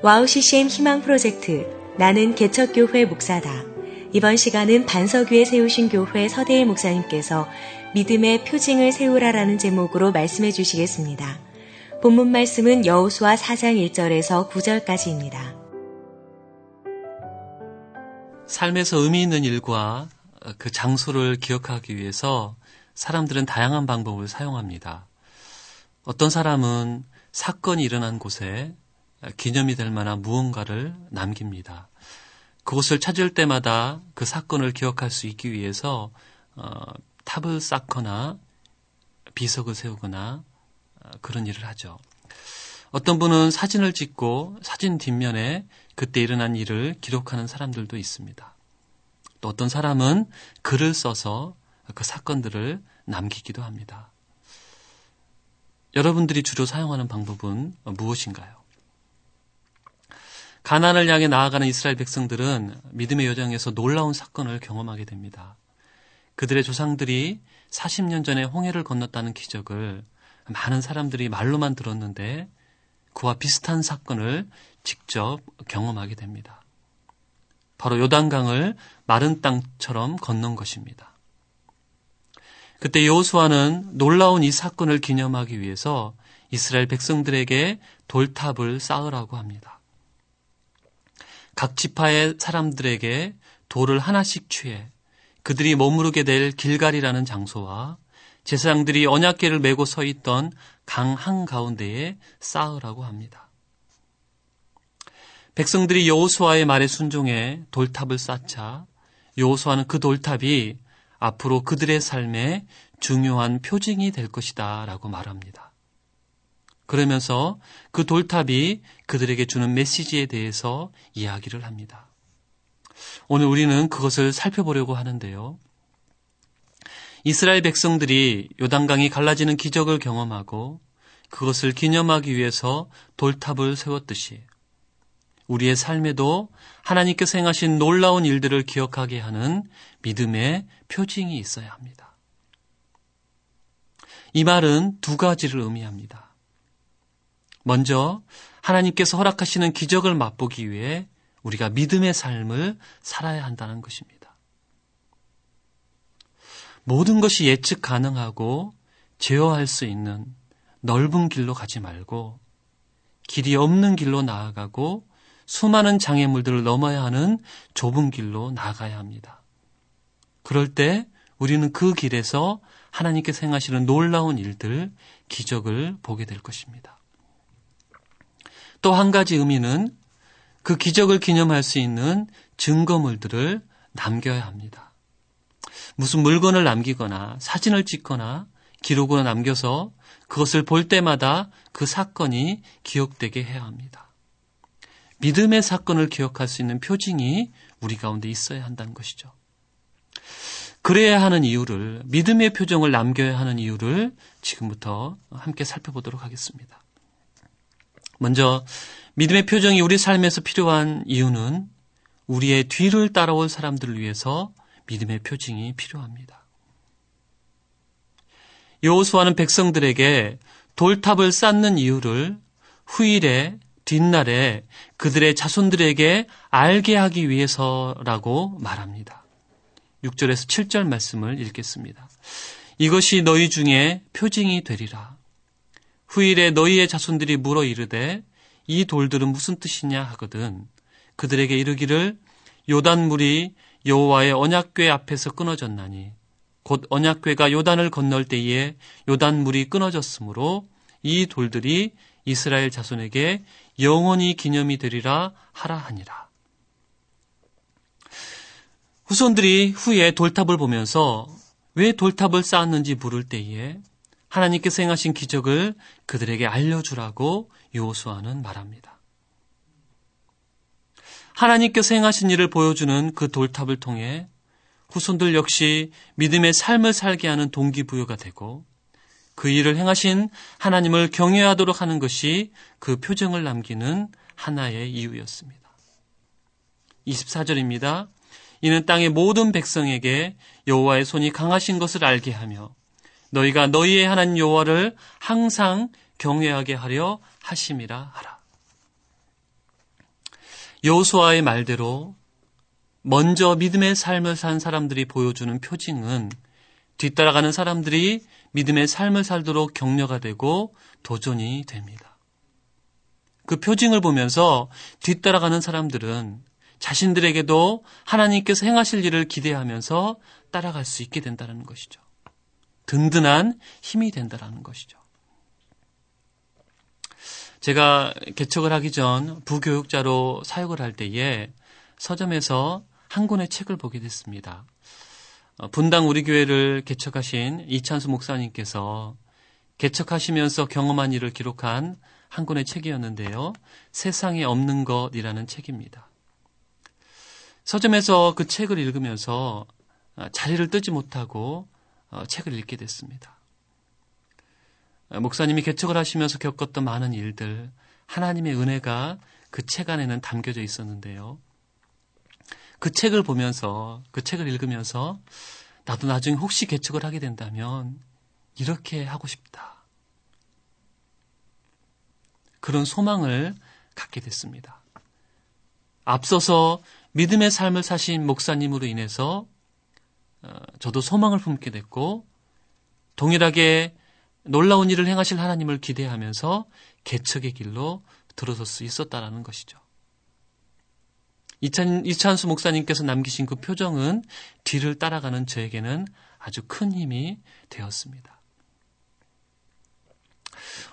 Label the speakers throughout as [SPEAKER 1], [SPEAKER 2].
[SPEAKER 1] 와우 CCM 희망 프로젝트 나는 개척교회 목사다. 이번 시간은 반석 위에 세우신 교회 서대일 목사님께서 믿음의 표징을 세우라라는 제목으로 말씀해 주시겠습니다. 본문 말씀은 여호수아 4장 1절에서 9절까지입니다.
[SPEAKER 2] 삶에서 의미 있는 일과 그 장소를 기억하기 위해서 사람들은 다양한 방법을 사용합니다. 어떤 사람은 사건이 일어난 곳에 기념이 될 만한 무언가를 남깁니다. 그곳을 찾을 때마다 그 사건을 기억할 수 있기 위해서 어, 탑을 쌓거나 비석을 세우거나 어, 그런 일을 하죠. 어떤 분은 사진을 찍고 사진 뒷면에 그때 일어난 일을 기록하는 사람들도 있습니다. 또 어떤 사람은 글을 써서 그 사건들을 남기기도 합니다. 여러분들이 주로 사용하는 방법은 무엇인가요? 가난을 향해 나아가는 이스라엘 백성들은 믿음의 여정에서 놀라운 사건을 경험하게 됩니다. 그들의 조상들이 40년 전에 홍해를 건넜다는 기적을 많은 사람들이 말로만 들었는데 그와 비슷한 사건을 직접 경험하게 됩니다. 바로 요단강을 마른 땅처럼 건넌 것입니다. 그때 여호수아는 놀라운 이 사건을 기념하기 위해서 이스라엘 백성들에게 돌탑을 쌓으라고 합니다. 각 지파의 사람들에게 돌을 하나씩 취해 그들이 머무르게 될 길갈이라는 장소와 제사장들이 언약계를 메고 서 있던 강 한가운데에 쌓으라고 합니다. 백성들이 여호수아의 말에 순종해 돌탑을 쌓자 여호수아는 그 돌탑이 앞으로 그들의 삶에 중요한 표징이 될 것이다 라고 말합니다. 그러면서 그 돌탑이 그들에게 주는 메시지에 대해서 이야기를 합니다. 오늘 우리는 그것을 살펴보려고 하는데요. 이스라엘 백성들이 요단강이 갈라지는 기적을 경험하고 그것을 기념하기 위해서 돌탑을 세웠듯이 우리의 삶에도 하나님께서 행하신 놀라운 일들을 기억하게 하는 믿음의 표징이 있어야 합니다. 이 말은 두 가지를 의미합니다. 먼저 하나님께서 허락하시는 기적을 맛보기 위해 우리가 믿음의 삶을 살아야 한다는 것입니다. 모든 것이 예측 가능하고 제어할 수 있는 넓은 길로 가지 말고 길이 없는 길로 나아가고 수많은 장애물들을 넘어야 하는 좁은 길로 나아가야 합니다. 그럴 때 우리는 그 길에서 하나님께서 행하시는 놀라운 일들, 기적을 보게 될 것입니다. 또 한 가지 의미는 그 기적을 기념할 수 있는 증거물들을 남겨야 합니다. 무슨 물건을 남기거나 사진을 찍거나 기록으로 남겨서 그것을 볼 때마다 그 사건이 기억되게 해야 합니다. 믿음의 사건을 기억할 수 있는 표징이 우리 가운데 있어야 한다는 것이죠. 그래야 하는 이유를, 믿음의 표정을 남겨야 하는 이유를 지금부터 함께 살펴보도록 하겠습니다. 먼저 믿음의 표정이 우리 삶에서 필요한 이유는 우리의 뒤를 따라올 사람들을 위해서 믿음의 표징이 필요합니다. 여호수아는 백성들에게 돌탑을 쌓는 이유를 후일에 뒷날에 그들의 자손들에게 알게 하기 위해서라고 말합니다. 6절에서 7절 말씀을 읽겠습니다. 이것이 너희 중에 표징이 되리라. 후일에 너희의 자손들이 물어 이르되 이 돌들은 무슨 뜻이냐 하거든 그들에게 이르기를 요단물이 여호와의 언약궤 앞에서 끊어졌나니 곧 언약궤가 요단을 건널 때에 요단물이 끊어졌으므로 이 돌들이 이스라엘 자손에게 영원히 기념이 되리라 하라 하니라. 후손들이 후에 돌탑을 보면서 왜 돌탑을 쌓았는지 물을 때에 하나님께서 행하신 기적을 그들에게 알려주라고 요수아는 말합니다. 하나님께서 행하신 일을 보여주는 그 돌탑을 통해 후손들 역시 믿음의 삶을 살게 하는 동기부여가 되고 그 일을 행하신 하나님을 경외하도록 하는 것이 그 표정을 남기는 하나의 이유였습니다. 24절입니다. 이는 땅의 모든 백성에게 여호와의 손이 강하신 것을 알게 하며 너희가 너희의 하나님 여호와를 항상 경외하게 하려 하심이라 하라. 여호수아의 말대로 먼저 믿음의 삶을 산 사람들이 보여주는 표징은 뒤따라가는 사람들이 믿음의 삶을 살도록 격려가 되고 도전이 됩니다. 그 표징을 보면서 뒤따라가는 사람들은 자신들에게도 하나님께서 행하실 일을 기대하면서 따라갈 수 있게 된다는 것이죠. 든든한 힘이 된다는 것이죠. 제가 개척을 하기 전 부교육자로 사역을 할 때에 서점에서 한 권의 책을 보게 됐습니다. 어, 분당 우리 교회를 개척하신 이찬수 목사님께서 개척하시면서 경험한 일을 기록한 한 권의 책이었는데요. 세상에 없는 것이라는 책입니다. 서점에서 그 책을 읽으면서 어, 자리를 뜨지 못하고 어, 책을 읽게 됐습니다. 목사님이 개척을 하시면서 겪었던 많은 일들, 하나님의 은혜가 그 책 안에는 담겨져 있었는데요. 그 책을 보면서, 그 책을 읽으면서, 나도 나중에 혹시 개척을 하게 된다면, 이렇게 하고 싶다. 그런 소망을 갖게 됐습니다. 앞서서 믿음의 삶을 사신 목사님으로 인해서 어, 저도 소망을 품게 됐고 동일하게 놀라운 일을 행하실 하나님을 기대하면서 개척의 길로 들어설 수 있었다라는 것이죠. 이찬, 이찬수 목사님께서 남기신 그 표정은 뒤를 따라가는 저에게는 아주 큰 힘이 되었습니다.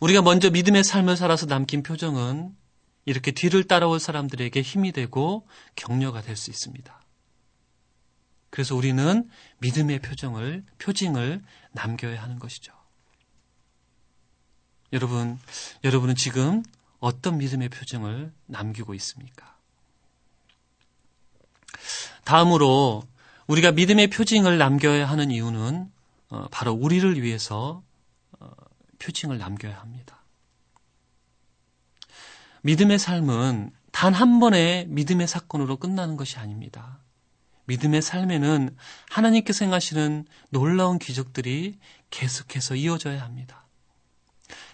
[SPEAKER 2] 우리가 먼저 믿음의 삶을 살아서 남긴 표정은 이렇게 뒤를 따라올 사람들에게 힘이 되고 격려가 될 수 있습니다. 그래서 우리는 믿음의 표정을, 표징을 남겨야 하는 것이죠. 여러분, 여러분은 지금 어떤 믿음의 표정을 남기고 있습니까? 다음으로 우리가 믿음의 표징을 남겨야 하는 이유는 어, 바로 우리를 위해서 어, 표징을 남겨야 합니다. 믿음의 삶은 단 한 번의 믿음의 사건으로 끝나는 것이 아닙니다. 믿음의 삶에는 하나님께서 행하시는 놀라운 기적들이 계속해서 이어져야 합니다.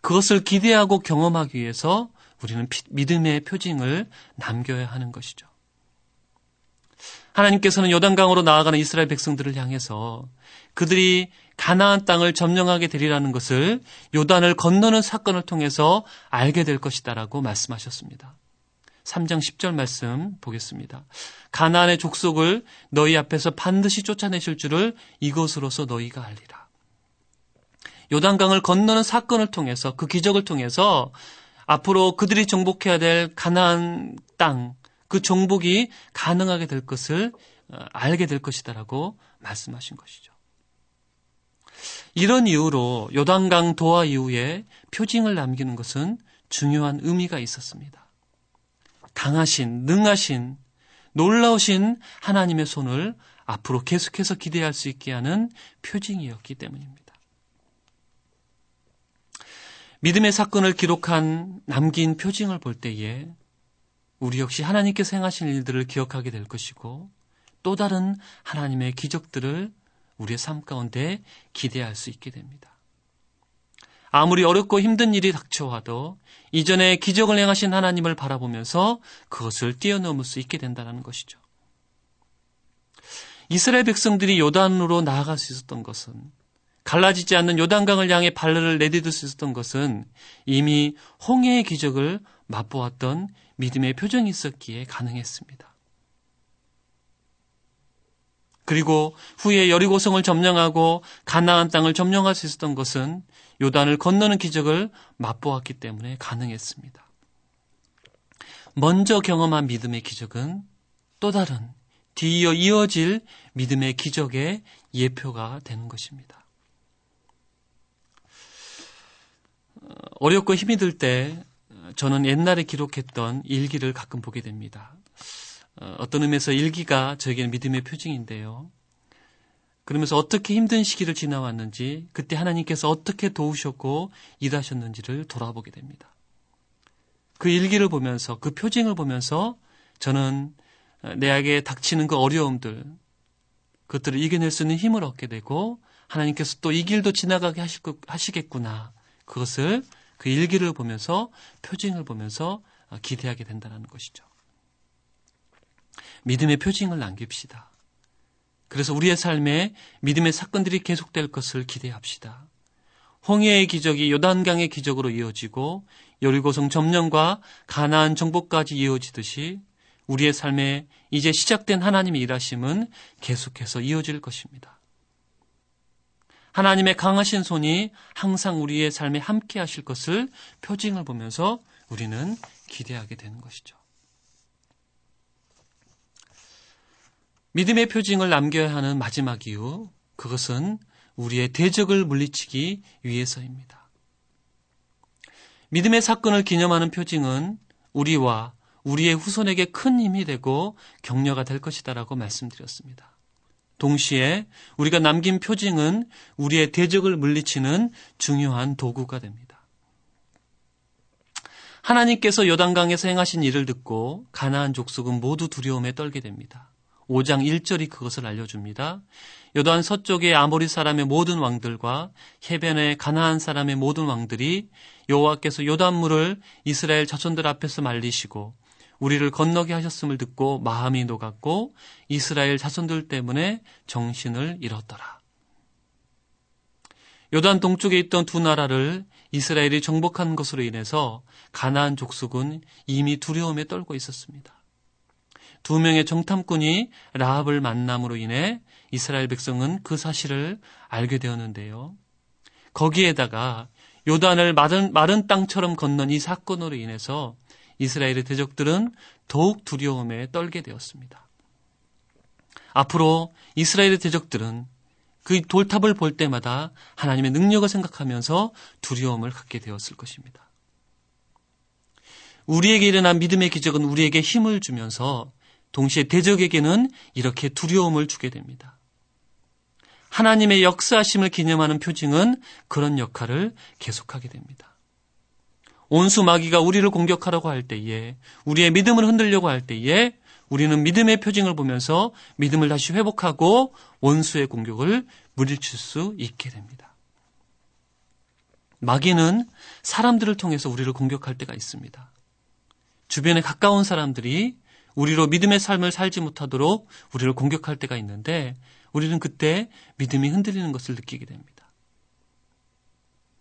[SPEAKER 2] 그것을 기대하고 경험하기 위해서 우리는 믿음의 표징을 남겨야 하는 것이죠. 하나님께서는 요단강으로 나아가는 이스라엘 백성들을 향해서 그들이 가나안 땅을 점령하게 되리라는 것을 요단을 건너는 사건을 통해서 알게 될 것이다라고 말씀하셨습니다. 3장 10절 말씀 보겠습니다. 가나안의 족속을 너희 앞에서 반드시 쫓아내실 줄을 이것으로서 너희가 알리라. 요단강을 건너는 사건을 통해서 그 기적을 통해서 앞으로 그들이 정복해야 될 가나안 땅, 그 정복이 가능하게 될 것을 어, 알게 될 것이다라고 말씀하신 것이죠. 이런 이유로 요단강 도하 이후에 표징을 남기는 것은 중요한 의미가 있었습니다. 강하신, 능하신, 놀라우신 하나님의 손을 앞으로 계속해서 기대할 수 있게 하는 표징이었기 때문입니다. 믿음의 사건을 기록한 남긴 표징을 볼 때에 우리 역시 하나님께서 행하신 일들을 기억하게 될 것이고 또 다른 하나님의 기적들을 우리의 삶 가운데 기대할 수 있게 됩니다. 아무리 어렵고 힘든 일이 닥쳐와도 이전에 기적을 행하신 하나님을 바라보면서 그것을 뛰어넘을 수 있게 된다는 것이죠. 이스라엘 백성들이 요단으로 나아갈 수 있었던 것은 갈라지지 않는 요단강을 향해 발을 내디딜 수 있었던 것은 이미 홍해의 기적을 맛보았던 믿음의 표정이 있었기에 가능했습니다. 그리고 후에 여리고성을 점령하고 가나안 땅을 점령할 수 있었던 것은 요단을 건너는 기적을 맛보았기 때문에 가능했습니다. 먼저 경험한 믿음의 기적은 또 다른 뒤이어 이어질 믿음의 기적의 예표가 되는 것입니다. 어렵고 힘이 들 때 저는 옛날에 기록했던 일기를 가끔 보게 됩니다. 어, 어떤 의미에서 일기가 저에게는 믿음의 표징인데요. 그러면서 어떻게 힘든 시기를 지나왔는지, 그때 하나님께서 어떻게 도우셨고 일하셨는지를 돌아보게 됩니다. 그 일기를 보면서, 그 표징을 보면서 저는 내에게 닥치는 그 어려움들, 그것들을 이겨낼 수 있는 힘을 얻게 되고, 하나님께서 또 이 길도 지나가게 하시겠구나. 그것을 그 일기를 보면서 표징을 보면서 어, 기대하게 된다는 것이죠. 믿음의 표징을 남깁시다. 그래서 우리의 삶에 믿음의 사건들이 계속될 것을 기대합시다. 홍해의 기적이 요단강의 기적으로 이어지고 여리고성 점령과 가나안 정복까지 이어지듯이 우리의 삶에 이제 시작된 하나님의 일하심은 계속해서 이어질 것입니다. 하나님의 강하신 손이 항상 우리의 삶에 함께 하실 것을 표징을 보면서 우리는 기대하게 되는 것이죠. 믿음의 표징을 남겨야 하는 마지막 이유, 그것은 우리의 대적을 물리치기 위해서입니다. 믿음의 사건을 기념하는 표징은 우리와 우리의 후손에게 큰 힘이 되고 격려가 될 것이다라고 말씀드렸습니다. 동시에 우리가 남긴 표징은 우리의 대적을 물리치는 중요한 도구가 됩니다. 하나님께서 요단강에서 행하신 일을 듣고 가나안 족속은 모두 두려움에 떨게 됩니다. 5장 1절이 그것을 알려줍니다. 요단 서쪽의 아모리 사람의 모든 왕들과 해변의 가나안 사람의 모든 왕들이 여호와께서 요단물을 이스라엘 자손들 앞에서 말리시고 우리를 건너게 하셨음을 듣고 마음이 녹았고 이스라엘 자손들 때문에 정신을 잃었더라. 요단 동쪽에 있던 두 나라를 이스라엘이 정복한 것으로 인해서 가나안 족속은 이미 두려움에 떨고 있었습니다. 두 명의 정탐꾼이 라합을 만남으로 인해 이스라엘 백성은 그 사실을 알게 되었는데요. 거기에다가 요단을 마른, 마른 땅처럼 건넌 이 사건으로 인해서 이스라엘의 대적들은 더욱 두려움에 떨게 되었습니다. 앞으로 이스라엘의 대적들은 그 돌탑을 볼 때마다 하나님의 능력을 생각하면서 두려움을 갖게 되었을 것입니다. 우리에게 일어난 믿음의 기적은 우리에게 힘을 주면서 동시에 대적에게는 이렇게 두려움을 주게 됩니다. 하나님의 역사심을 기념하는 표징은 그런 역할을 계속하게 됩니다. 온수 마귀가 우리를 공격하려고 할 때에 우리의 믿음을 흔들려고 할 때에 우리는 믿음의 표징을 보면서 믿음을 다시 회복하고 원수의 공격을 물리칠 수 있게 됩니다. 마귀는 사람들을 통해서 우리를 공격할 때가 있습니다. 주변에 가까운 사람들이 우리로 믿음의 삶을 살지 못하도록 우리를 공격할 때가 있는데 우리는 그때 믿음이 흔들리는 것을 느끼게 됩니다.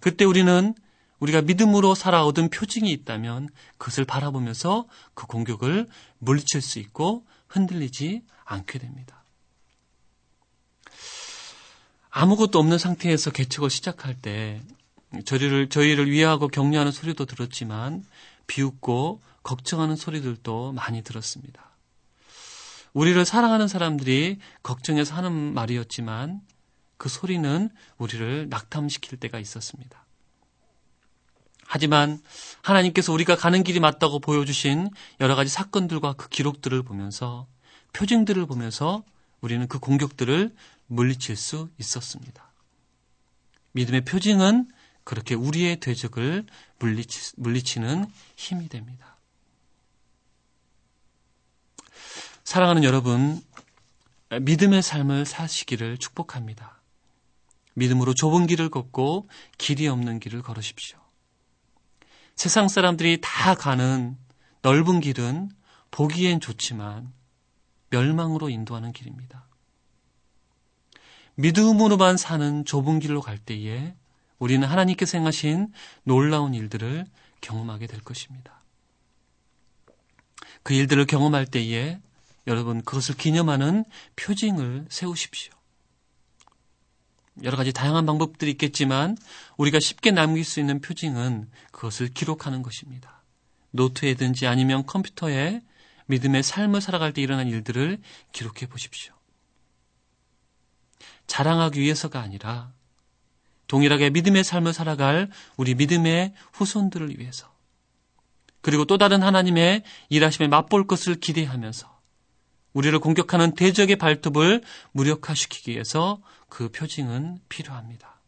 [SPEAKER 2] 그때 우리는 우리가 믿음으로 살아 얻은 표징이 있다면 그것을 바라보면서 그 공격을 물리칠 수 있고 흔들리지 않게 됩니다. 아무것도 없는 상태에서 개척을 시작할 때 저희를, 저희를 위하고 격려하는 소리도 들었지만 비웃고 걱정하는 소리들도 많이 들었습니다. 우리를 사랑하는 사람들이 걱정해서 하는 말이었지만 그 소리는 우리를 낙담시킬 때가 있었습니다. 하지만 하나님께서 우리가 가는 길이 맞다고 보여주신 여러 가지 사건들과 그 기록들을 보면서 표징들을 보면서 우리는 그 공격들을 물리칠 수 있었습니다. 믿음의 표징은 그렇게 우리의 대적을 물리치, 물리치는 힘이 됩니다. 사랑하는 여러분, 믿음의 삶을 사시기를 축복합니다. 믿음으로 좁은 길을 걷고 길이 없는 길을 걸으십시오. 세상 사람들이 다 가는 넓은 길은 보기엔 좋지만 멸망으로 인도하는 길입니다. 믿음으로만 사는 좁은 길로 갈 때에 우리는 하나님께서 행하신 놀라운 일들을 경험하게 될 것입니다. 그 일들을 경험할 때에 여러분 그것을 기념하는 표징을 세우십시오. 여러 가지 다양한 방법들이 있겠지만 우리가 쉽게 남길 수 있는 표징은 그것을 기록하는 것입니다. 노트에든지 아니면 컴퓨터에 믿음의 삶을 살아갈 때 일어난 일들을 기록해 보십시오. 자랑하기 위해서가 아니라 동일하게 믿음의 삶을 살아갈 우리 믿음의 후손들을 위해서 그리고 또 다른 하나님의 일하심에 맛볼 것을 기대하면서 우리를 공격하는 대적의 발톱을 무력화시키기 위해서 그 표징은 필요합니다.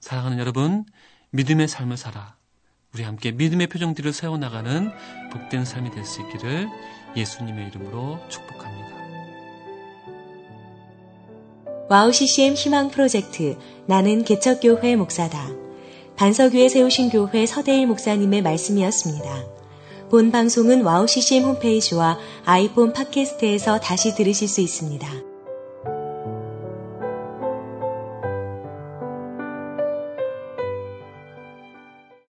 [SPEAKER 2] 사랑하는 여러분, 믿음의 삶을 살아 우리 함께 믿음의 표징들을 세워나가는 복된 삶이 될 수 있기를 예수님의 이름으로 축복합니다.
[SPEAKER 1] 와우 CCM 희망 프로젝트 나는 개척교회 목사다. 반석 위에 세우신 교회 서대일 목사님의 말씀이었습니다. 본 방송은 와우 CCM 홈페이지와 아이폰 팟캐스트에서 다시 들으실 수 있습니다.